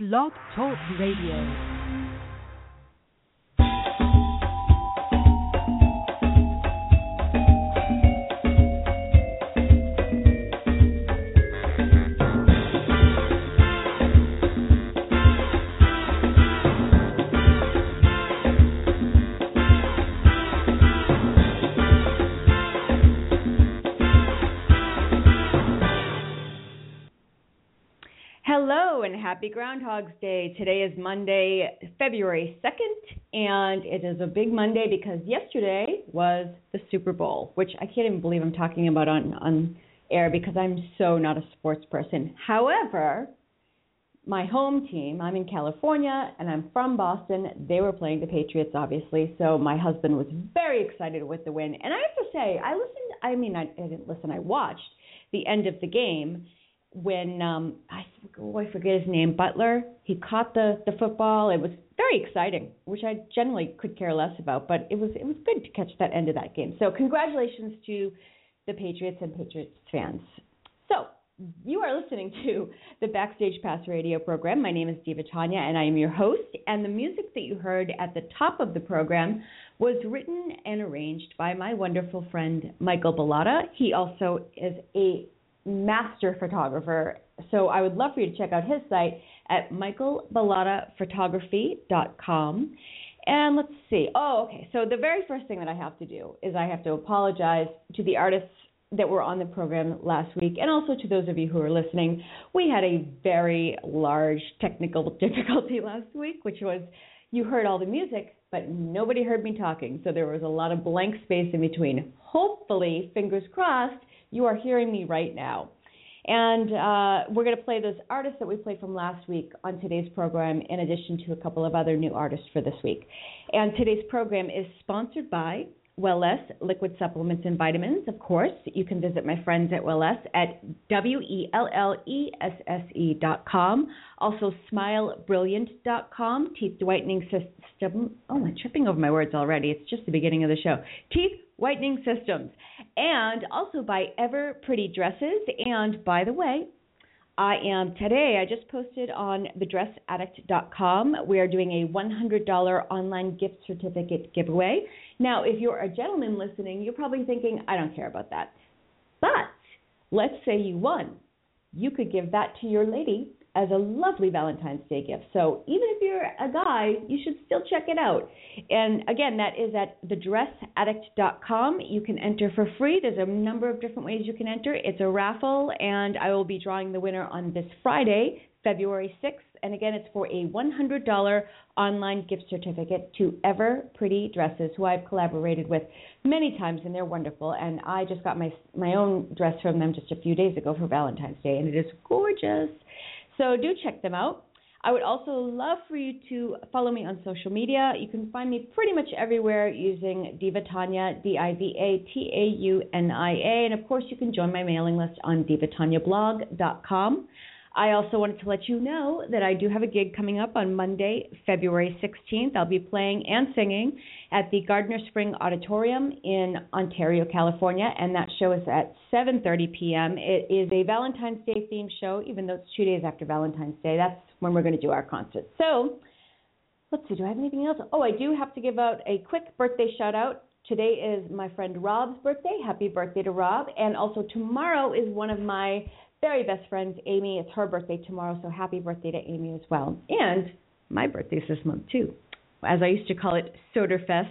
Blog Talk Radio. Happy Groundhog's Day. Today is Monday, February 2nd, and it is a big Monday because yesterday was the Super Bowl, which I can't even believe I'm talking about on, on air because I'm so not a sports person. However, my home team, I'm in California and I'm from Boston. They were playing the Patriots, obviously, so my husband was very excited with the win. And I have to say, I listened, I mean, I, I didn't listen, I watched the end of the game when um I oh, I forget his name Butler he caught the the football it was very exciting which I generally could care less about but it was it was good to catch that end of that game so congratulations to the Patriots and Patriots fans so you are listening to the Backstage Pass radio program. My name is Diva Taunia, and I am your host. And the music that you heard at the top of the program was written and arranged by my wonderful friend Michael Bellata. He also is a master photographer. So I would love for you to check out his site at michaelbellataphotography.com. And let's see. Oh, okay. So the very first thing that I have to do is I have to apologize to the artists that were on the program last week and also to those of you who are listening. We had a very large technical difficulty last week, which was you heard all the music, but nobody heard me talking. So there was a lot of blank space in between. Hopefully, fingers crossed, you are hearing me right now. And uh, we're going to play those artists that we played from last week on today's program, in addition to a couple of other new artists for this week. And today's program is sponsored by Wellesse Liquid Supplements and Vitamins. Of course, you can visit my friends at Wellesse at W E L L E S S E dot com. Also, smilebrilliant dot com. Teeth whitening system. Oh, I'm tripping over my words already. It's just the beginning of the show. Teeth whitening systems. And also by Ever Pretty Dresses. And by the way, I am today, I just posted on thedressaddict.com. We are doing a $100 online gift certificate giveaway. Now, if you're a gentleman listening, you're probably thinking, I don't care about that. But let's say you won. You could give that to your lady as a lovely Valentine's Day gift. So even if you're a guy, you should still check it out. And again, that is at thedressaddict.com. You can enter for free. There's a number of different ways you can enter. It's a raffle, and I will be drawing the winner on this Friday, February 6th. And again, it's for a $100 online gift certificate to Ever Pretty Dresses, who I've collaborated with many times, and they're wonderful. And I just got my my own dress from them just a few days ago for Valentine's Day, and it is gorgeous. So do check them out. I would also love for you to follow me on social media. You can find me pretty much everywhere using Diva Taunia, D I V A T A U N I A. And of course, you can join my mailing list on divatauniablog.com. I also wanted to let you know that I do have a gig coming up on Monday, February 16th. I'll be playing and singing at the Gardiner Spring Auditorium in Ontario, California, and that show is at 7:30 p.m. It is a Valentine's Day themed show, even though it's two days after Valentine's Day. That's when we're going to do our concert. So, let's see. Do I have anything else? Oh, I do have to give out a quick birthday shout out. Today is my friend Rob's birthday. Happy birthday to Rob! And also tomorrow is one of my very best friends, Amy. It's her birthday tomorrow, so happy birthday to Amy as well. And my birthday's this month too. As I used to call it, Soderfest,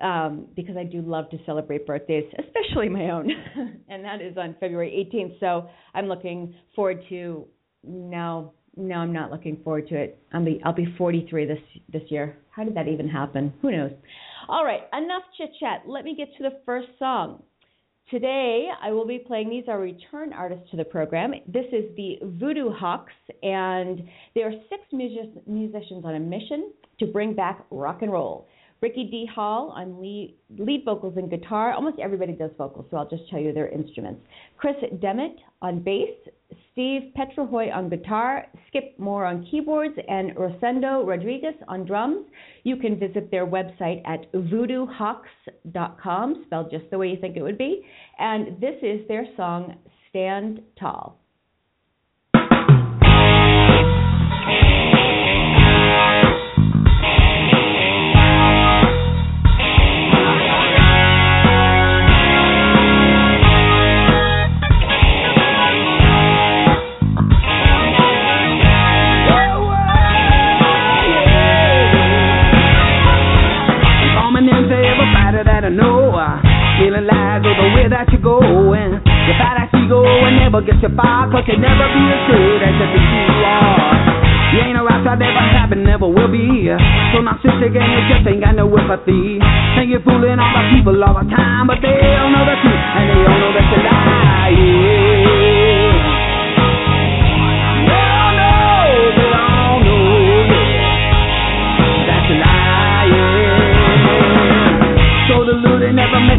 um, because I do love to celebrate birthdays, especially my own. and that is on February 18th. So I'm looking forward to now. No, I'm not looking forward to it. I'll be I'll be 43 this this year. How did that even happen? Who knows? All right, enough chit chat. Let me get to the first song. Today, I will be playing, these are return artists to the program. This is the Voodoo Hawks, and there are six music- musicians on a mission to bring back rock and roll. Ricky D. Hall on lead, lead, vocals and guitar. Almost everybody does vocals, so I'll just tell you their instruments. Chris Demet on bass, Steve Petrohoy on guitar, Skip Moore on keyboards, and Rosendo Rodriguez on drums. You can visit their website at voodoohawks.com, spelled just the way you think it would be. And this is their song, Stand Tall. better that I know. Feeling like oh, the way that you're going. You fight as you go and never get you far, cause you never be as good as you think you are. You ain't a rock star, never happened, never will be. So narcissistic and you just ain't got no empathy. And you're fooling all the people all the time, but they don't know the truth and they all know that you lie. Yeah.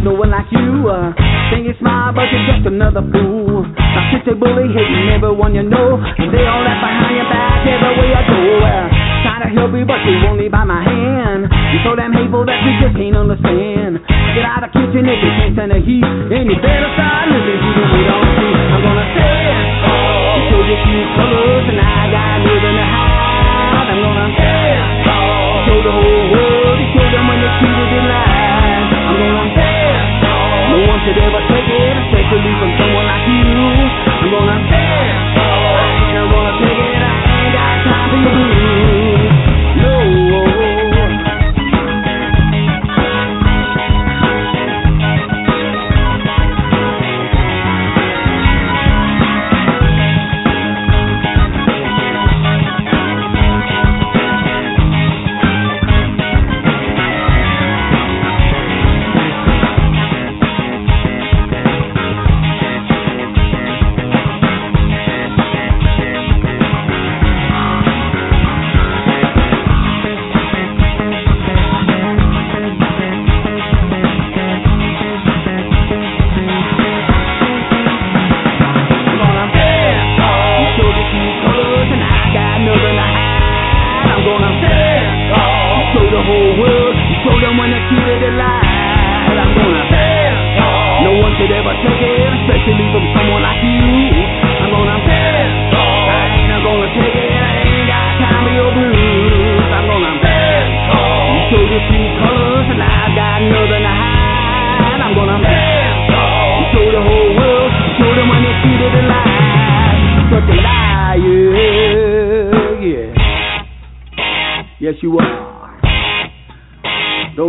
No one like you. Uh, think you smile, but you're just another fool. Sit a bully, hating everyone you know. And they all left behind your back everywhere you go. Uh, trying to help you, but you won't by my hand. You're so damn hateful that you just can't understand. Get out of the kitchen if you can't stand the heat. And you better start living to the don't see. I'm gonna say it. You show your cute colors, and I got nothing to hide. I'm gonna say it. Show the whole world, should ever take it, especially from someone like you. I'm gonna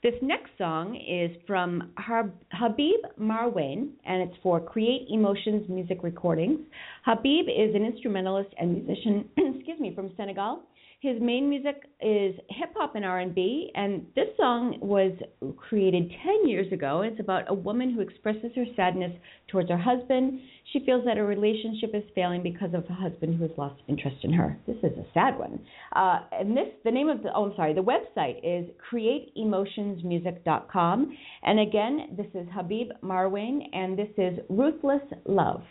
This next song is from Habib Marwane, and it's for Create Emotions Music Recordings. Habib is an instrumentalist and musician, excuse me, from Senegal. His main music is hip hop and R&B, and this song was created 10 years ago. It's about a woman who expresses her sadness towards her husband. She feels that her relationship is failing because of a husband who has lost interest in her. This is a sad one. Uh, and this, the name of the, oh, I'm sorry, the website is createemotionsmusic.com. And again, this is Habib Marwane, and this is Ruthless Love.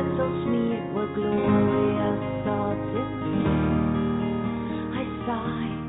candles neat were glorious thoughts in me. I sigh.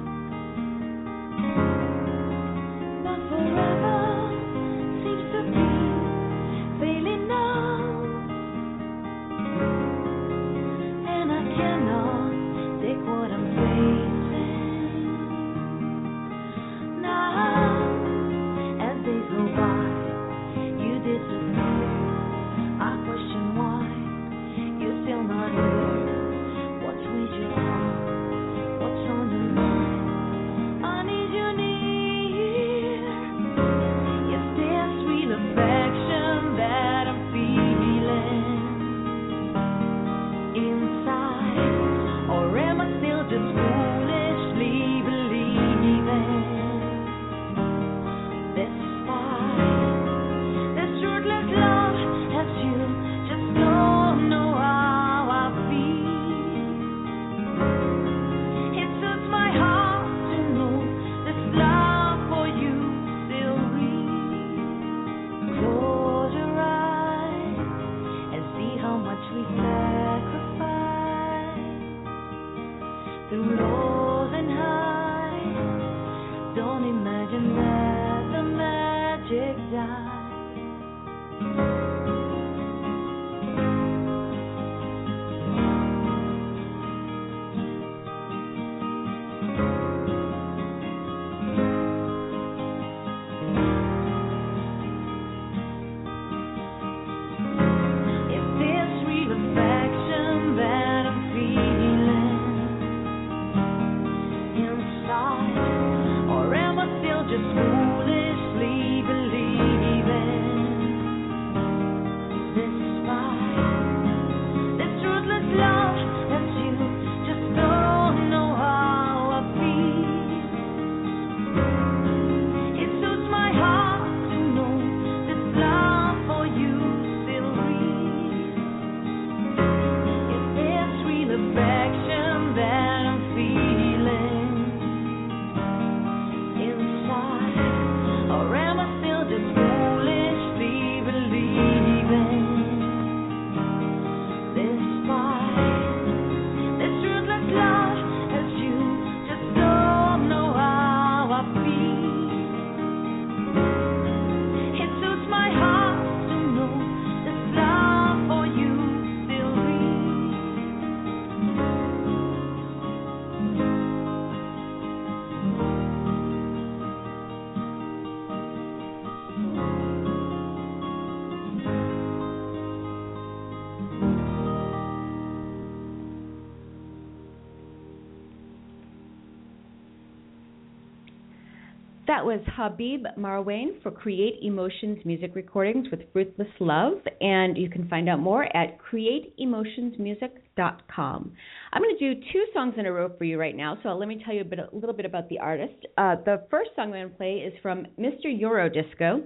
That was Habib Marwane for Create Emotions Music Recordings with Ruthless Love, and you can find out more at createemotionsmusic.com. I'm going to do two songs in a row for you right now, so let me tell you a, bit, a little bit about the artist. Uh, the first song I'm going to play is from Mr. Eurodisco.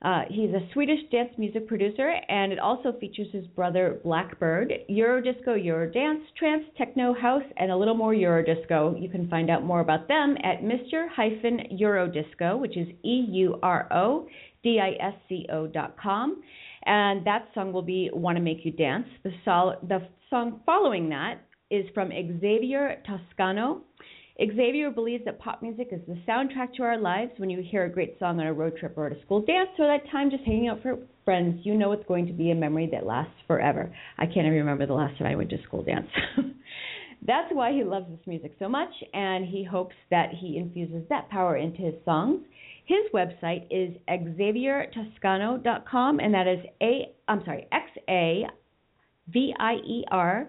Uh, he's a Swedish dance music producer, and it also features his brother Blackbird. Eurodisco, Eurodance, trance, techno, house, and a little more Eurodisco. You can find out more about them at Mr-Eurodisco, which is E-U-R-O-D-I-S-C-O dot com. And that song will be "Want to Make You Dance." The, sol- the song following that is from Xavier Toscano. Xavier believes that pop music is the soundtrack to our lives. When you hear a great song on a road trip or at a school dance or that time just hanging out for friends, you know it's going to be a memory that lasts forever. I can't even remember the last time I went to school dance. That's why he loves this music so much, and he hopes that he infuses that power into his songs. His website is xaviertoscano.com, and that is a I'm sorry X A V I E R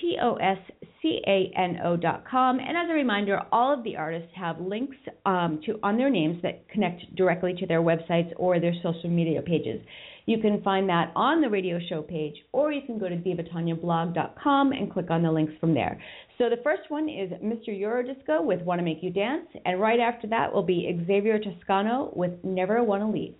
T O S C A N O dot com. And as a reminder, all of the artists have links um, to on their names that connect directly to their websites or their social media pages. You can find that on the radio show page, or you can go to divatauniablog.com and click on the links from there. So the first one is Mr. Eurodisco with Want to Make You Dance, and right after that will be Xavier Toscano with Never Want to Leave.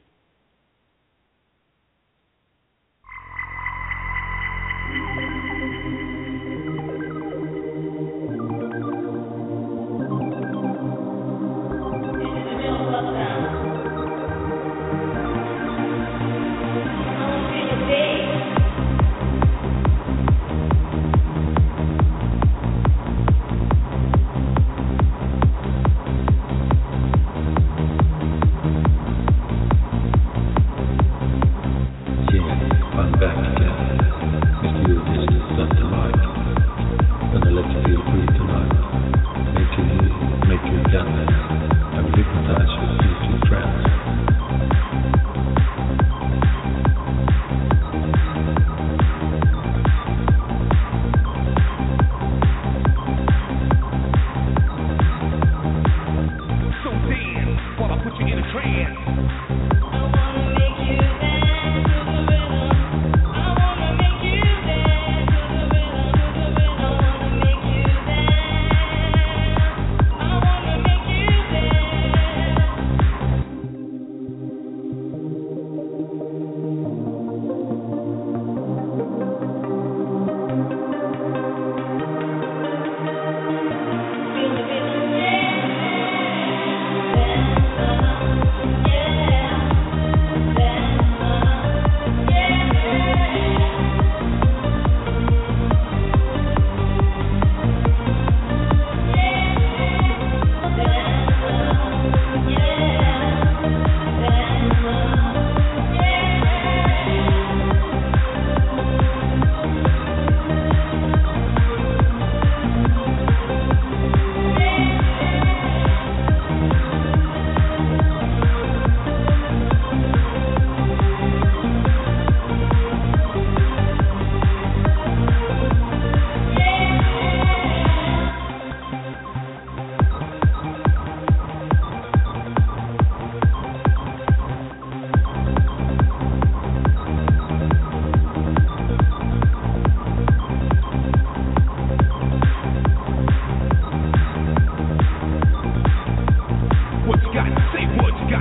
Alabama.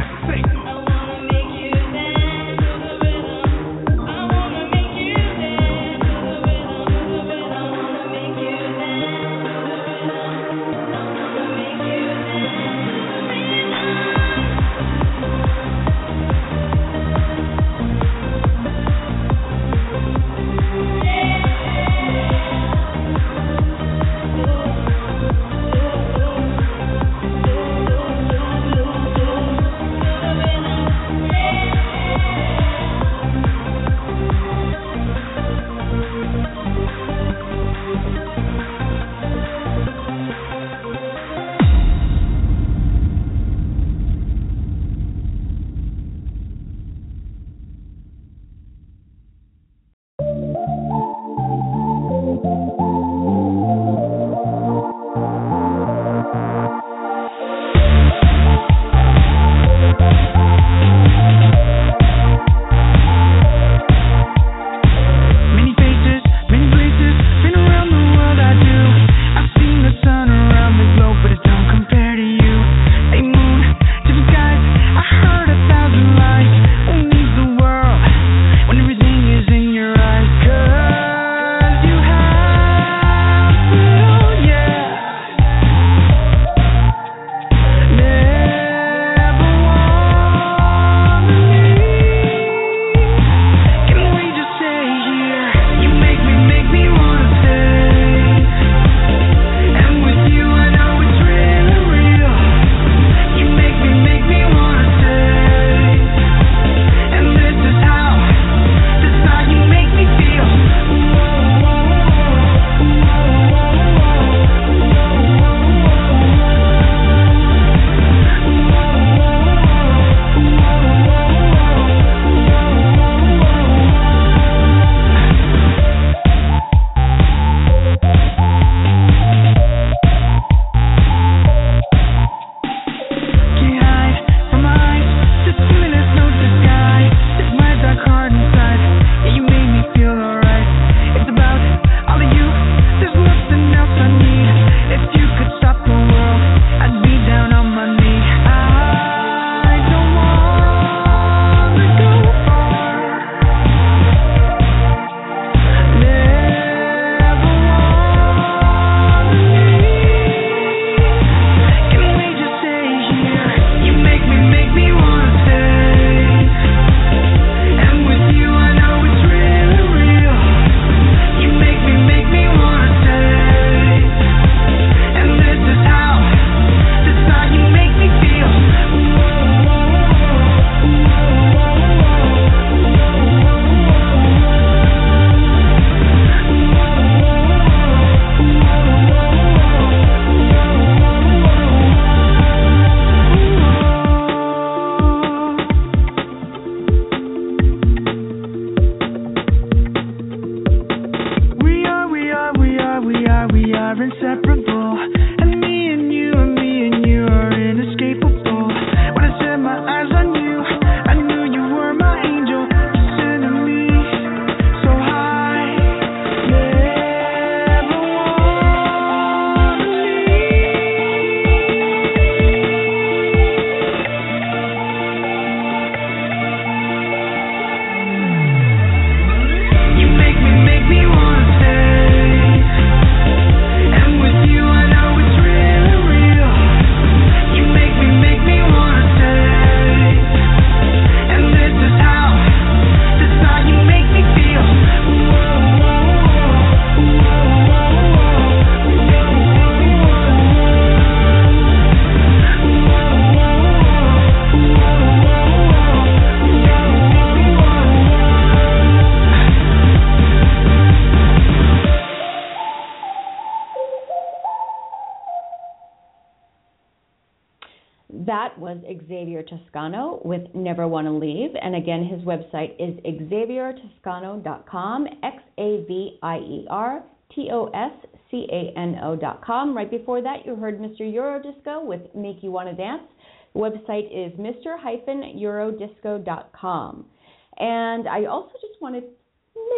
mistake. Xavier Toscano with Never Want to Leave. And again, his website is xaviertoscano.com, X A V I E R T O S C A N O.com. Right before that, you heard Mr. Eurodisco with Make You Want to Dance. The website is mr-eurodisco.com. And I also just wanted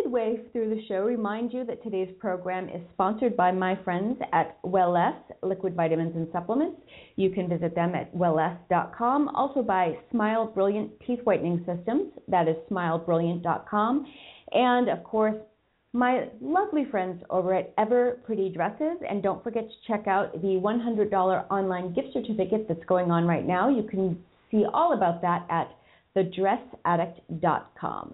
midway through the show, remind you that today's program is sponsored by my friends at Wellesse Liquid Vitamins and Supplements. You can visit them at wellesse.com. Also by Smile Brilliant Teeth Whitening Systems. That is smilebrilliant.com. And of course, my lovely friends over at Ever Pretty Dresses. And don't forget to check out the $100 online gift certificate that's going on right now. You can see all about that at thedressaddict.com.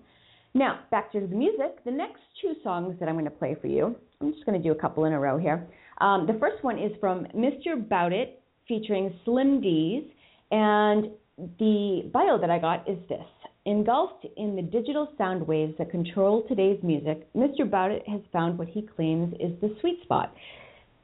Now, back to the music. The next two songs that I'm going to play for you, I'm just going to do a couple in a row here. Um, the first one is from Mr. Bout It featuring Slim Deez. And the bio that I got is this Engulfed in the digital sound waves that control today's music, Mr. Bout It has found what he claims is the sweet spot,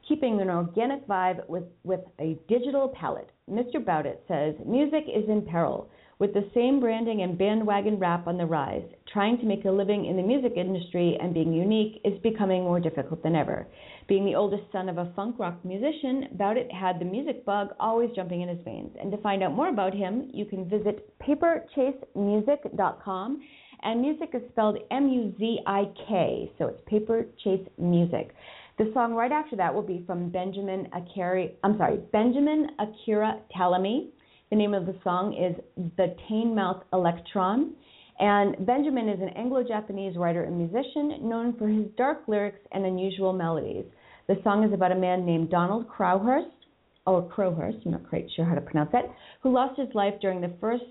keeping an organic vibe with, with a digital palette. Mr. Bout It says music is in peril. With the same branding and bandwagon rap on the rise, trying to make a living in the music industry and being unique is becoming more difficult than ever. Being the oldest son of a funk rock musician, Bout It had the music bug always jumping in his veins. And to find out more about him, you can visit paperchasemusic.com. And music is spelled M U Z I K, so it's Paper Chase Music. The song right after that will be from Benjamin Akari, I'm sorry, Benjamin Akira Tallamy. The name of the song is The Teignmouth Electron. And Benjamin is an Anglo Japanese writer and musician known for his dark lyrics and unusual melodies. The song is about a man named Donald Crowhurst, or Crowhurst, I'm not quite sure how to pronounce that, who lost his life during the first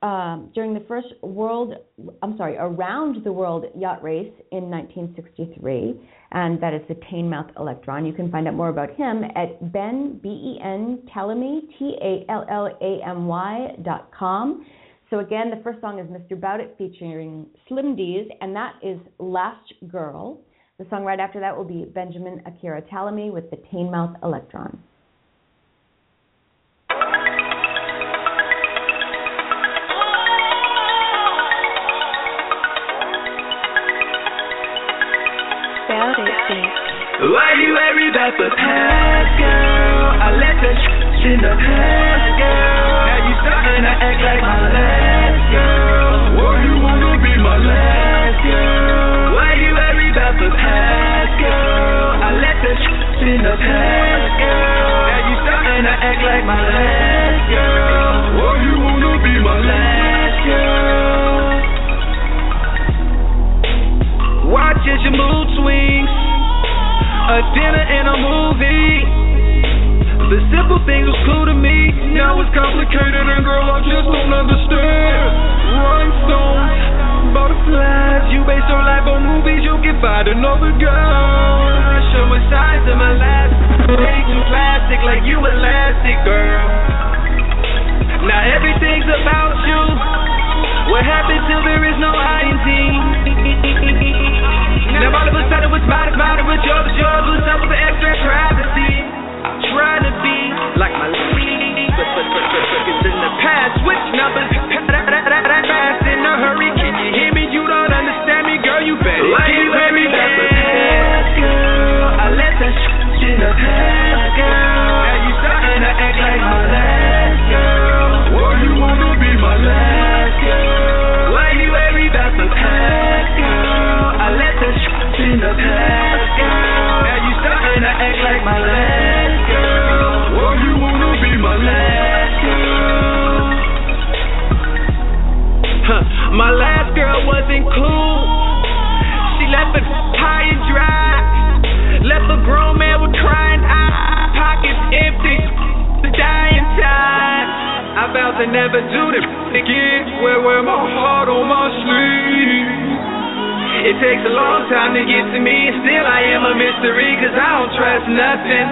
um, during the first world, I'm sorry, around the world yacht race in 1963, and that is the Teignmouth Electron. You can find out more about him at Ben B E N Tallamy T A L L A M Y dot com. So again, the first song is Mr. Bout It featuring Slim Deez, and that is Last Girl. The song right after that will be Benjamin Akira Tallamy with the Teignmouth Electron. Bout It Beat. Why you worry about the past, girl? I let the sh- in the past, girl. Now you starting to act like my last girl. Or you wanna be my last girl? Why you worry about the past, girl? I let the sh- in the past, girl. Now you starting to act like my last girl. Or you wanna be my last girl? As your mood swings. A dinner and a movie. The simple things was cool to me. Now it's complicated and girl, I just don't understand. Rhinestones, butterflies. You base your life on movies, you can find another girl. Showing signs of my last. Way too plastic, like you elastic, girl. Now everything's about you. What happens till there is no INT? Now all of a sudden what's mine and what's yours is yours. What's up with the extra privacy? I'm trying to be like my lady, but but but but, but it's in the past. Switch numbers, fast in a hurry. Can you hear me? You don't understand me, girl. You better get you with me, about the past, girl. I let that sh- in the past, girl. Now you starting to act like my last girl. Or you wanna be my last girl. Now you act like my last girl. Or you wanna be my last girl? Huh, my last girl wasn't cool. She left and dry. Left a grown man with crying eyes, pockets empty, dying. I vowed to never do this again. It takes a long time to get to me, still I am a mystery, cause I don't trust nothing.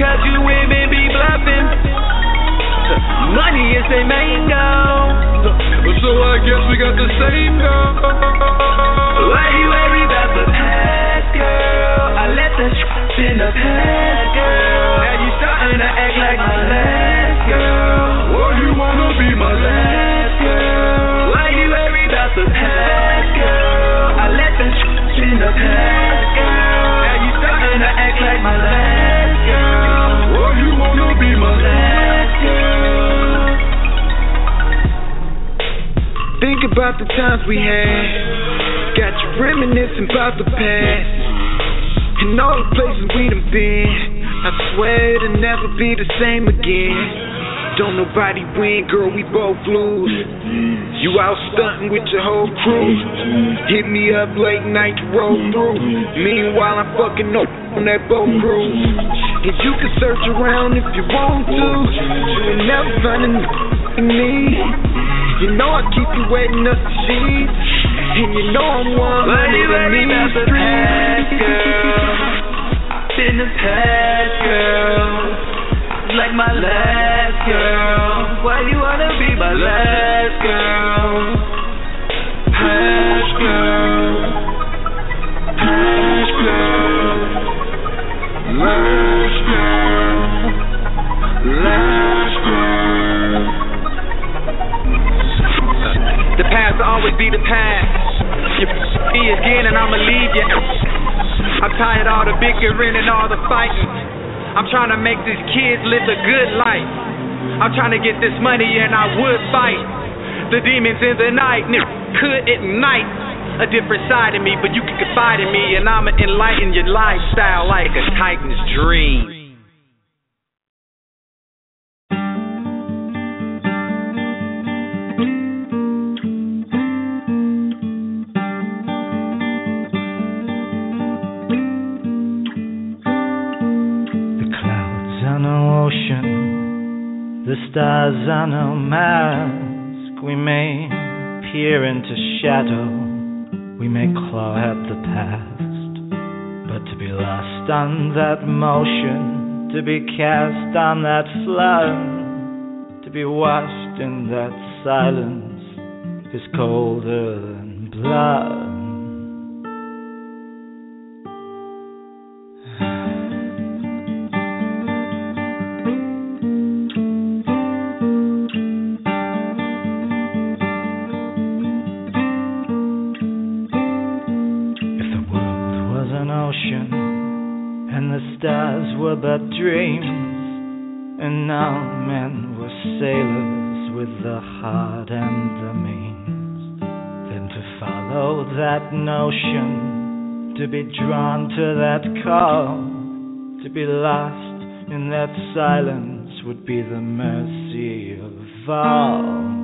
Cause you women be bluffing. Money is their main goal. So I guess we got the same goal. Why you worry about the past, girl? I let the us in the up the past, girl. I left that shit in the past, girl. Now you starting to act like my last girl. Well, you wanna be my last girl. Think about the times we had. Got you reminiscing about the past. And all the places we done been. I swear it'll never be the same again. Don't nobody win, girl, we both lose. You out stunting with your whole crew. Hit me up late night to roll through. Meanwhile, I'm fucking up on that boat cruise. And you can search around if you want to. You ain't never finding me. You know I keep you waiting up the sheets. And you know I'm one of the streets. girl. Been the past, girl like my last girl. Why you wanna be my last girl? Past girl. Past girl. Last girl. Last girl. The past will always be the past. You me again and I'ma leave you. I'm tired of all the bickering and all the fighting. I'm trying to make these kids live a good life. I'm trying to get this money and I would fight the demons in the night. Could ignite a different side of me, but you can confide in me and I'ma enlighten your lifestyle like a Titan's dream. Stars are no mask. We may peer into shadow. We may claw at the past. But to be lost on that motion, to be cast on that flood, to be washed in that silence is colder than blood. Now men were sailors with the heart and the means. Then to follow that notion, to be drawn to that call, to be lost in that silence would be the mercy of all.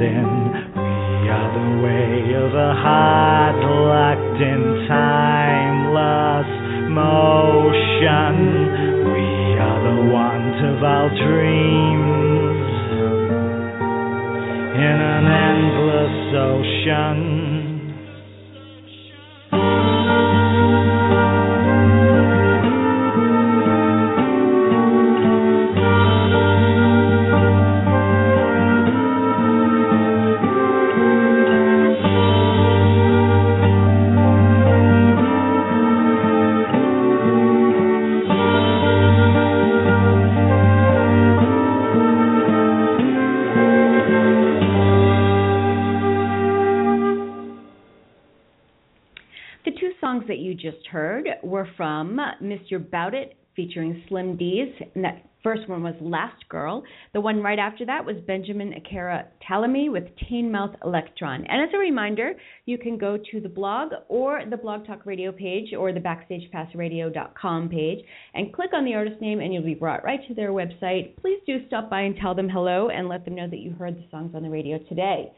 in. We are the way of a heart locked in timeless motion. We are the want of our dreams in an endless ocean. Were from Mr. Bout It featuring Slim Deez, and that first one was Last Girl. The one right after that was Benjamin Akira Tallamy with Mouth Electron. And as a reminder, you can go to the blog or the Blog Talk Radio page or the BackstagePassRadio.com page and click on the artist name, and you'll be brought right to their website. Please do stop by and tell them hello and let them know that you heard the songs on the radio today.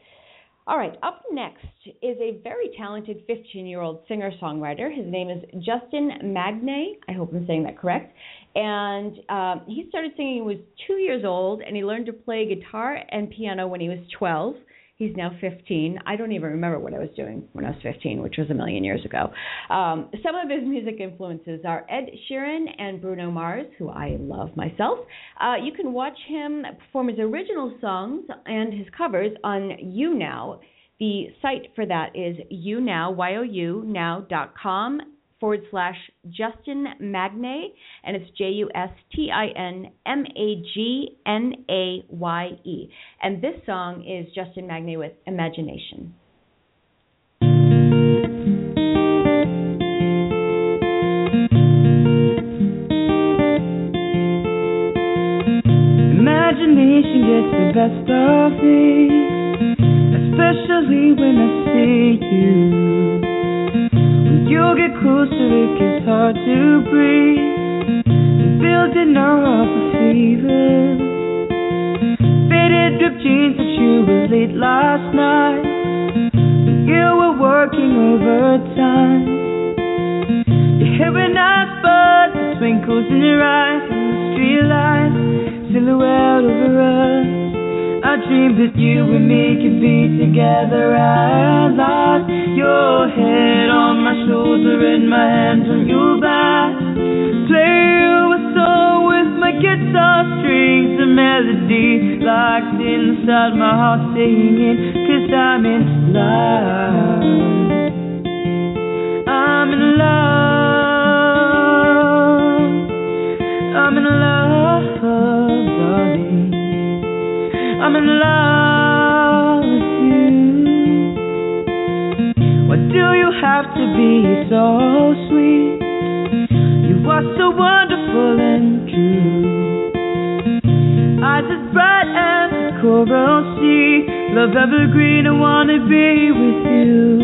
All right, up next is a very talented 15 year old singer songwriter. His name is Justin Magnaye. I hope I'm saying that correct. And um, he started singing when he was two years old, and he learned to play guitar and piano when he was 12. He's now 15. I don't even remember what I was doing when I was 15, which was a million years ago. Um, some of his music influences are Ed Sheeran and Bruno Mars, who I love myself. Uh, you can watch him perform his original songs and his covers on YouNow. The site for that is younow, Y-O-U, now.com forward slash Justin Magnaye, and it's J U S T I N M A G N A Y E. And this song is Justin Magnaye with Imagination. Imagination gets the best of me, especially when I see you. You get closer, it gets hard to breathe. Building up a fever. Faded drip jeans that you were late last night. You were working overtime. Your hair and nice, but the twinkles in your eyes and the street lights silhouette over us. I dreamed that you and me could be together at last. Your head on my shoulder and my hands on your back. Play a song with my guitar strings, a melody locked inside my heart singing, cause I'm in love. I'm in love. I'm in love, I'm in love with you. Why do you have to be so sweet? You are so wonderful and true. Eyes as bright as the coral sea. Love evergreen, I wanna be with you.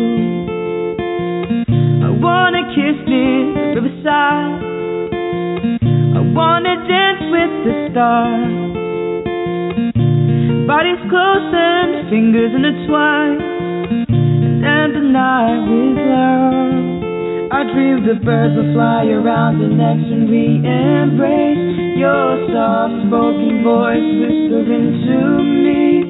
I wanna kiss near the riverside. I wanna dance with the stars. Bodies close and fingers intertwined, and the night with love. I dream the birds will fly around the next when we embrace. Your soft spoken voice whispering to me.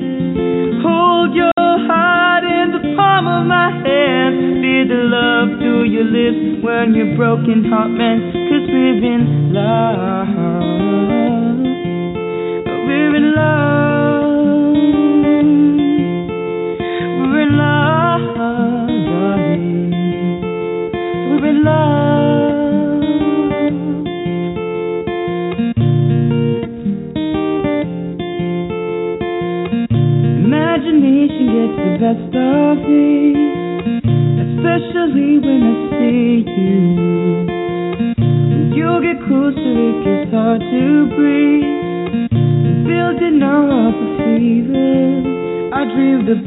Hold your heart in the palm of my hand. Feel the love through your lips when your broken heart mends. Cause we're in love. We're in love.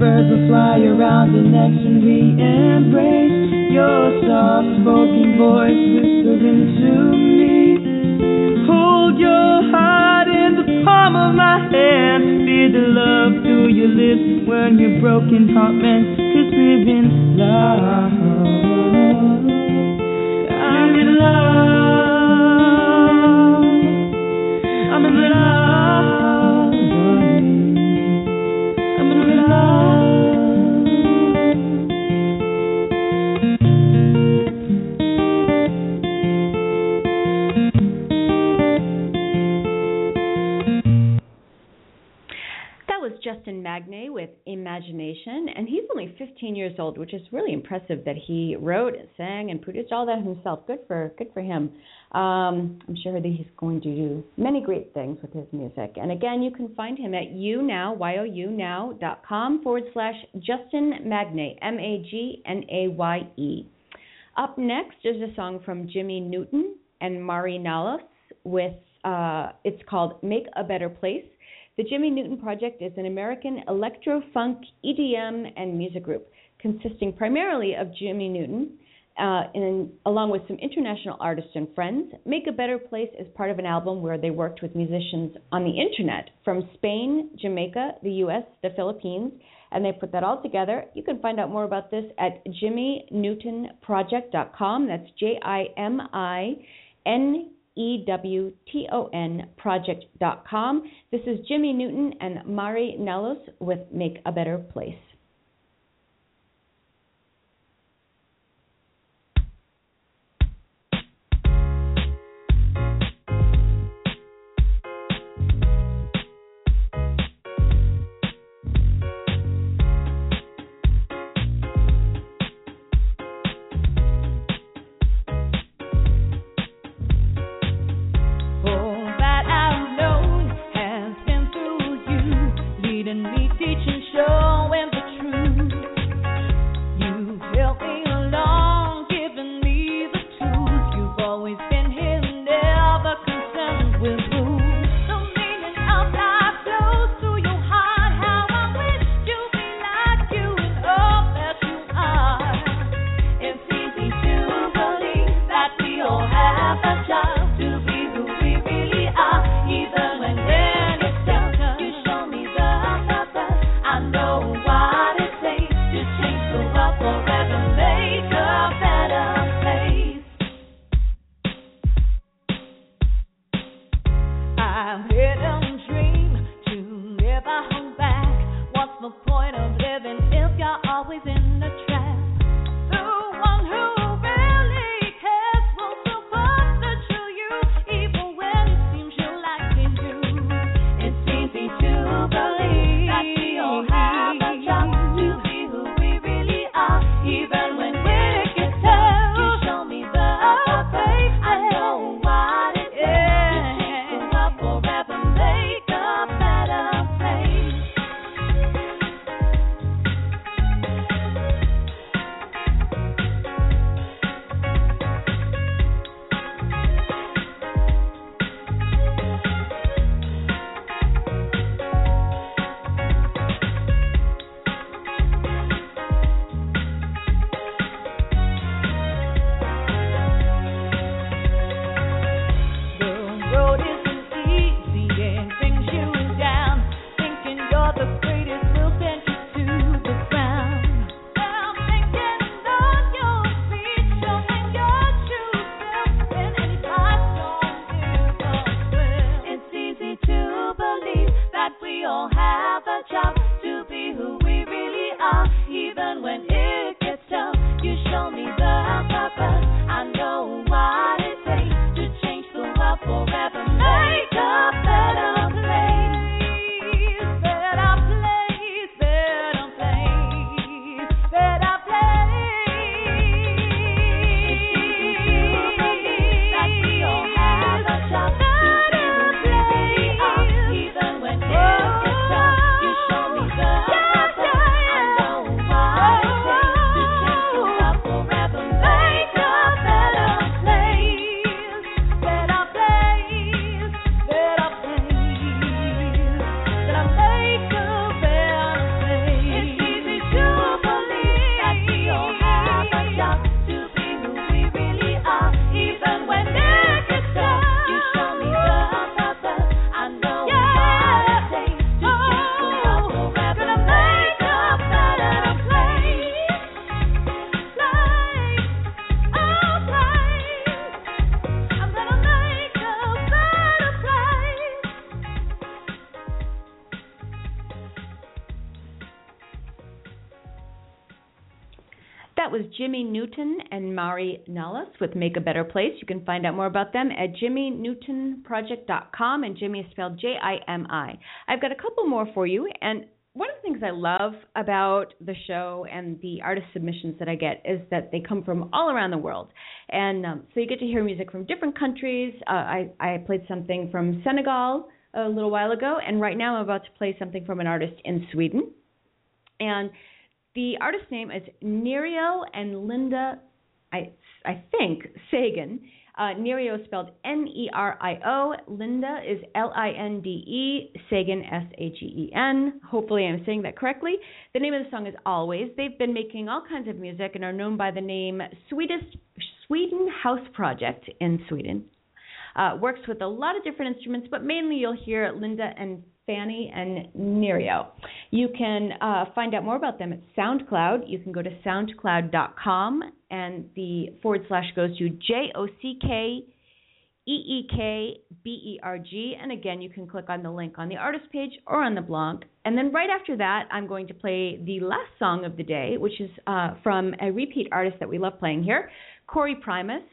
Birds will fly around the next and we embrace. Your soft spoken voice whispering to me. Hold your heart in the palm of my hand. Feel the love through your lips when your broken heart mends. Cause. I'm in love. I'm in love. Only 15 years old, which is really impressive that he wrote, and sang, and produced all that himself. Good for good for him. Um, I'm sure that he's going to do many great things with his music. And again, you can find him at younow, Y-O-U dot com forward slash Justin Magnaye, M-A-G-N-A-Y-E. Up next is a song from Jimi Newton and Marri Nallos with uh, it's called Make a Better Place. The Jimi Newton Project is an American electro funk, EDM, and music group consisting primarily of Jimi Newton, uh, along with some international artists and friends. Make a Better Place is part of an album where they worked with musicians on the internet from Spain, Jamaica, the U.S., the Philippines, and they put that all together. You can find out more about this at jiminewtonproject.com. That's J I M I N E W T O N project.com. This is Jimi Newton and Marri Nallos with Make a Better Place. Jimi Newton and Marri Nallos with Make a Better Place. You can find out more about them at jiminewtonproject.com, and Jimmy is spelled J I M I. I've got a couple more for you, and one of the things I love about the show and the artist submissions that I get is that they come from all around the world, and um, so you get to hear music from different countries. Uh, I I played something from Senegal a little while ago, and right now I'm about to play something from an artist in Sweden, and the artist's name is Nerio and Linde, I I think Sagen, uh, Nerio is spelled N E R I O. Linde is L I N D E. Sagen S A G E N. Hopefully, I'm saying that correctly. The name of the song is Always. They've been making all kinds of music and are known by the name Swedish Sweden House Project in Sweden. Uh, works with a lot of different instruments, but mainly you'll hear Linde and Fanny and Nerio. You can uh, find out more about them at SoundCloud. You can go to soundcloud.com and the forward slash goes to J O C K E E K B E R G. And again, you can click on the link on the artist page or on the blog. And then right after that, I'm going to play the last song of the day, which is uh, from a repeat artist that we love playing here, Corey Primus.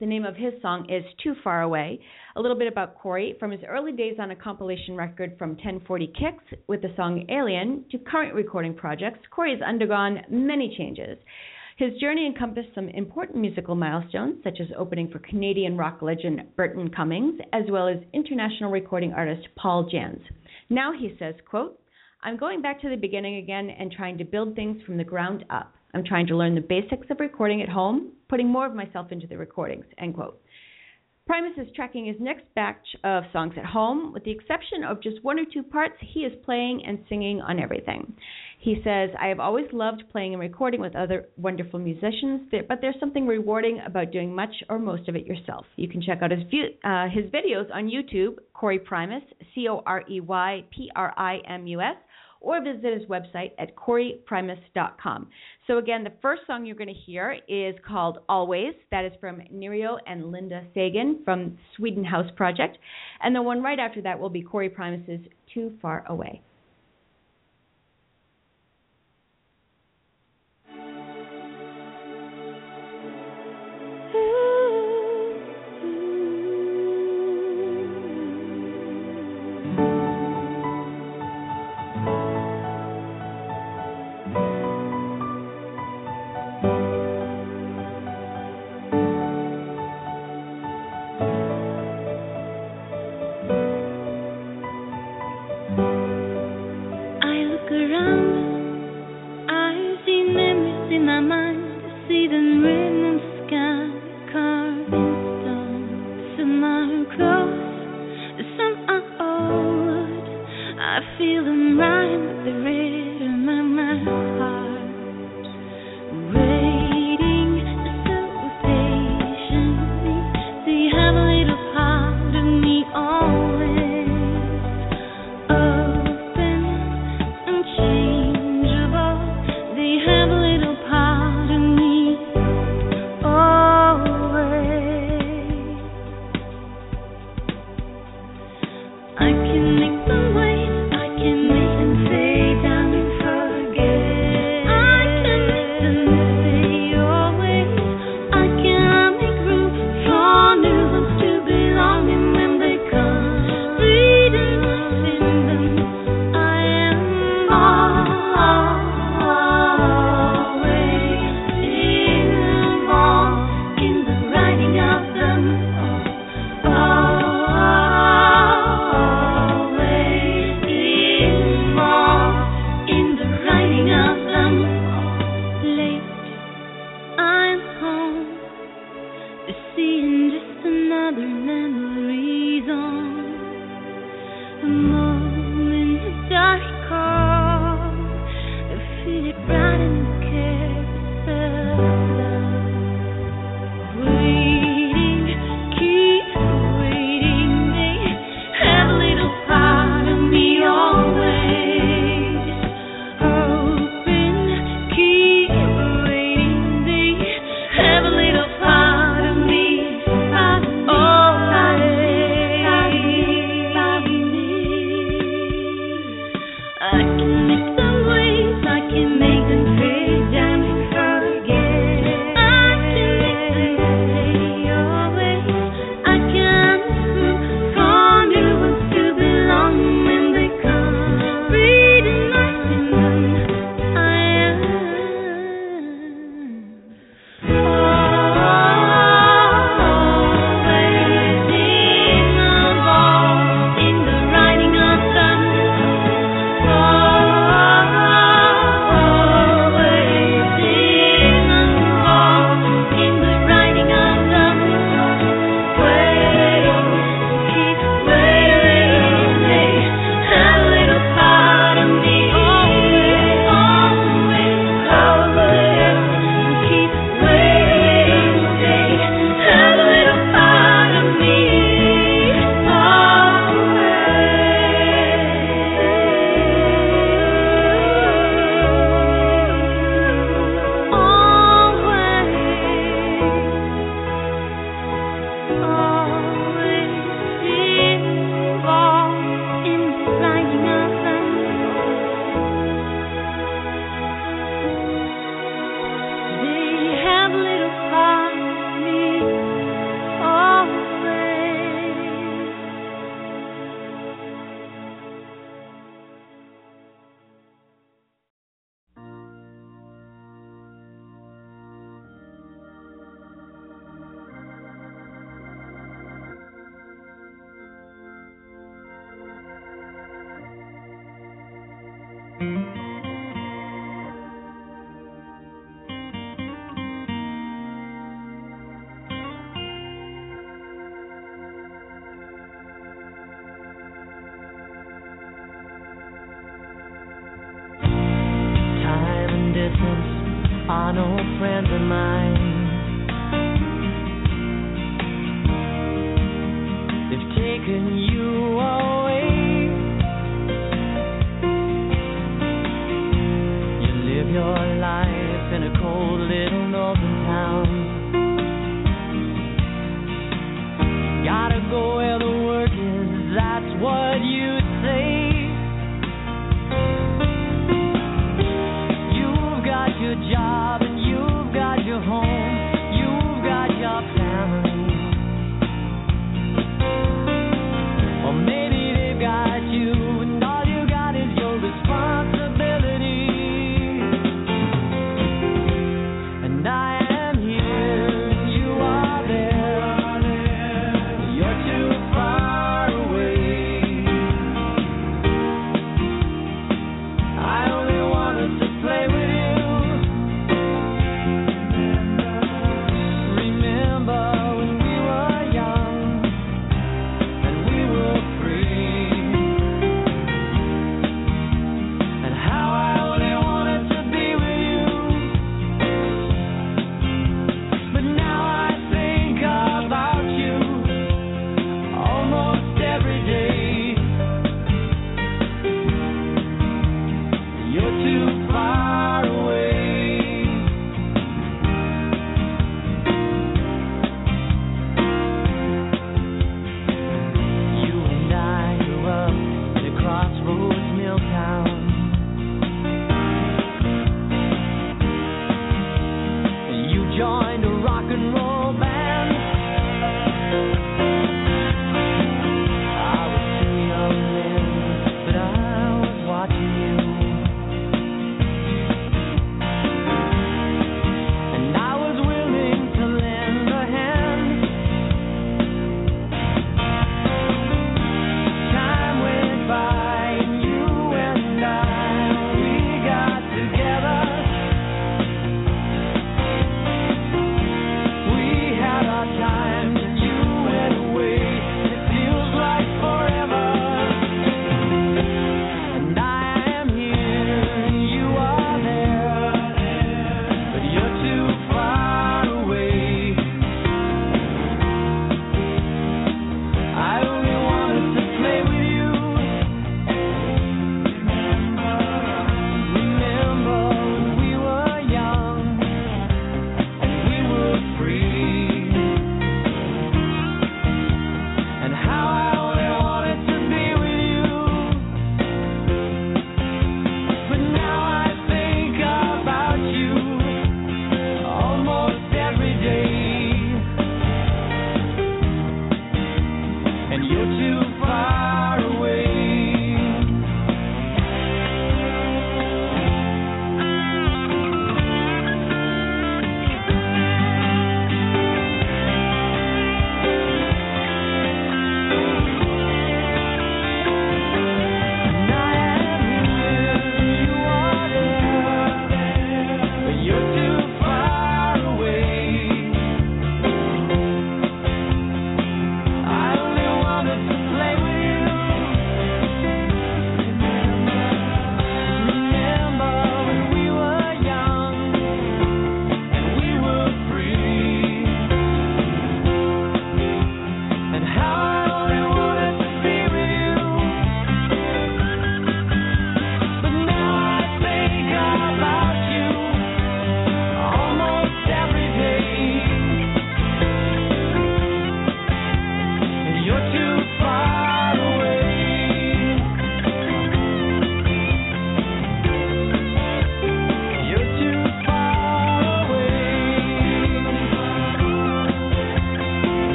The name of his song is Too Far Away. A little bit about Corey. From his early days on a compilation record from 1040 Kicks with the song Alien to current recording projects, Corey has undergone many changes. His journey encompassed some important musical milestones, such as opening for Canadian rock legend Burton Cummings, as well as international recording artist Paul Janz. Now he says, quote, I'm going back to the beginning again and trying to build things from the ground up. I'm trying to learn the basics of recording at home, putting more of myself into the recordings. End quote. Primus is tracking his next batch of songs at home. With the exception of just one or two parts, he is playing and singing on everything. He says, I have always loved playing and recording with other wonderful musicians, but there's something rewarding about doing much or most of it yourself. You can check out his, view, uh, his videos on YouTube, Corey Primus, C O R E Y P R I M U S, or visit his website at coreyprimus.com. So, again, the first song you're going to hear is called Always. That is from Nerio and Linde Sagen from Sweden House Project. And the one right after that will be Corey Primus's Too Far Away. Ooh. Job and you've got your home.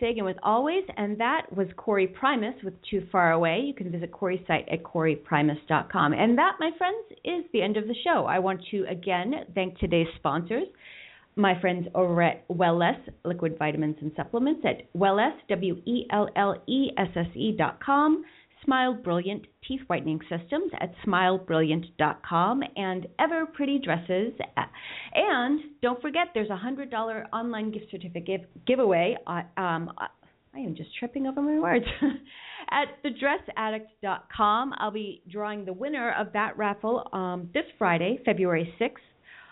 Sagen with Always, and that was Corey Primus with Too Far Away. You can visit Corey's site at coreyprimus.com. And that, my friends, is the end of the show. I want to again thank today's sponsors, my friends over at Wellesse Liquid Vitamins and Supplements at Wellesse, W E L L E S S E dot com. Smile Brilliant Teeth Whitening Systems at smilebrilliant.com and Ever Pretty Dresses. And don't forget, there's a $100 online gift certificate giveaway. Uh, um, I am just tripping over my words. at thedressaddict.com, I'll be drawing the winner of that raffle um, this Friday, February 6th.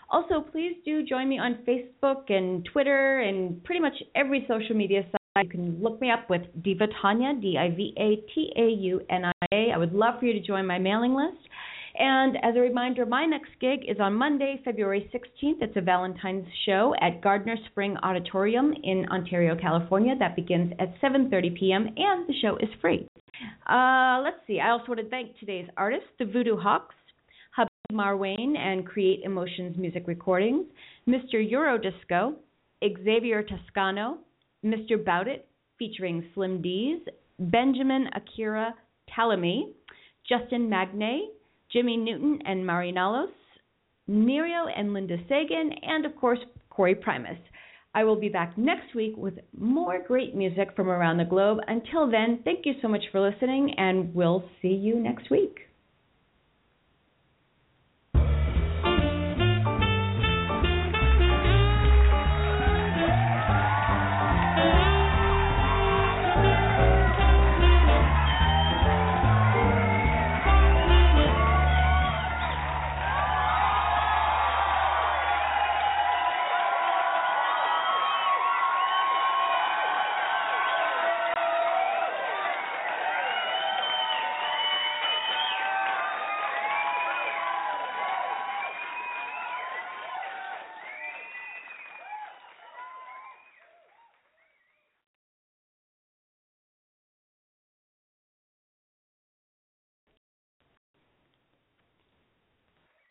Also, please do join me on Facebook and Twitter and pretty much every social media site you can look me up with Diva Taunia, D I V A T A U N I A. I would love for you to join my mailing list. And as a reminder, my next gig is on Monday, February 16th. It's a Valentine's show at Gardiner Spring Auditorium in Ontario, California. That begins at 7:30 p.m. and the show is free. Uh, let's see. I also want to thank today's artists, the Voodoo Hawks, Habib Marwane and Create Emotions Music Recordings, Mr. Eurodisco, Xavier Toscano, Mr. Bout It, featuring Slim Deez, Benjamin Akira Talamy, Justin Magnaye, Jimi Newton and Marri Nallos, Nerio and Linde Sagen, and of course, Corey Primus. I will be back next week with more great music from around the globe. Until then, thank you so much for listening, and we'll see you next week.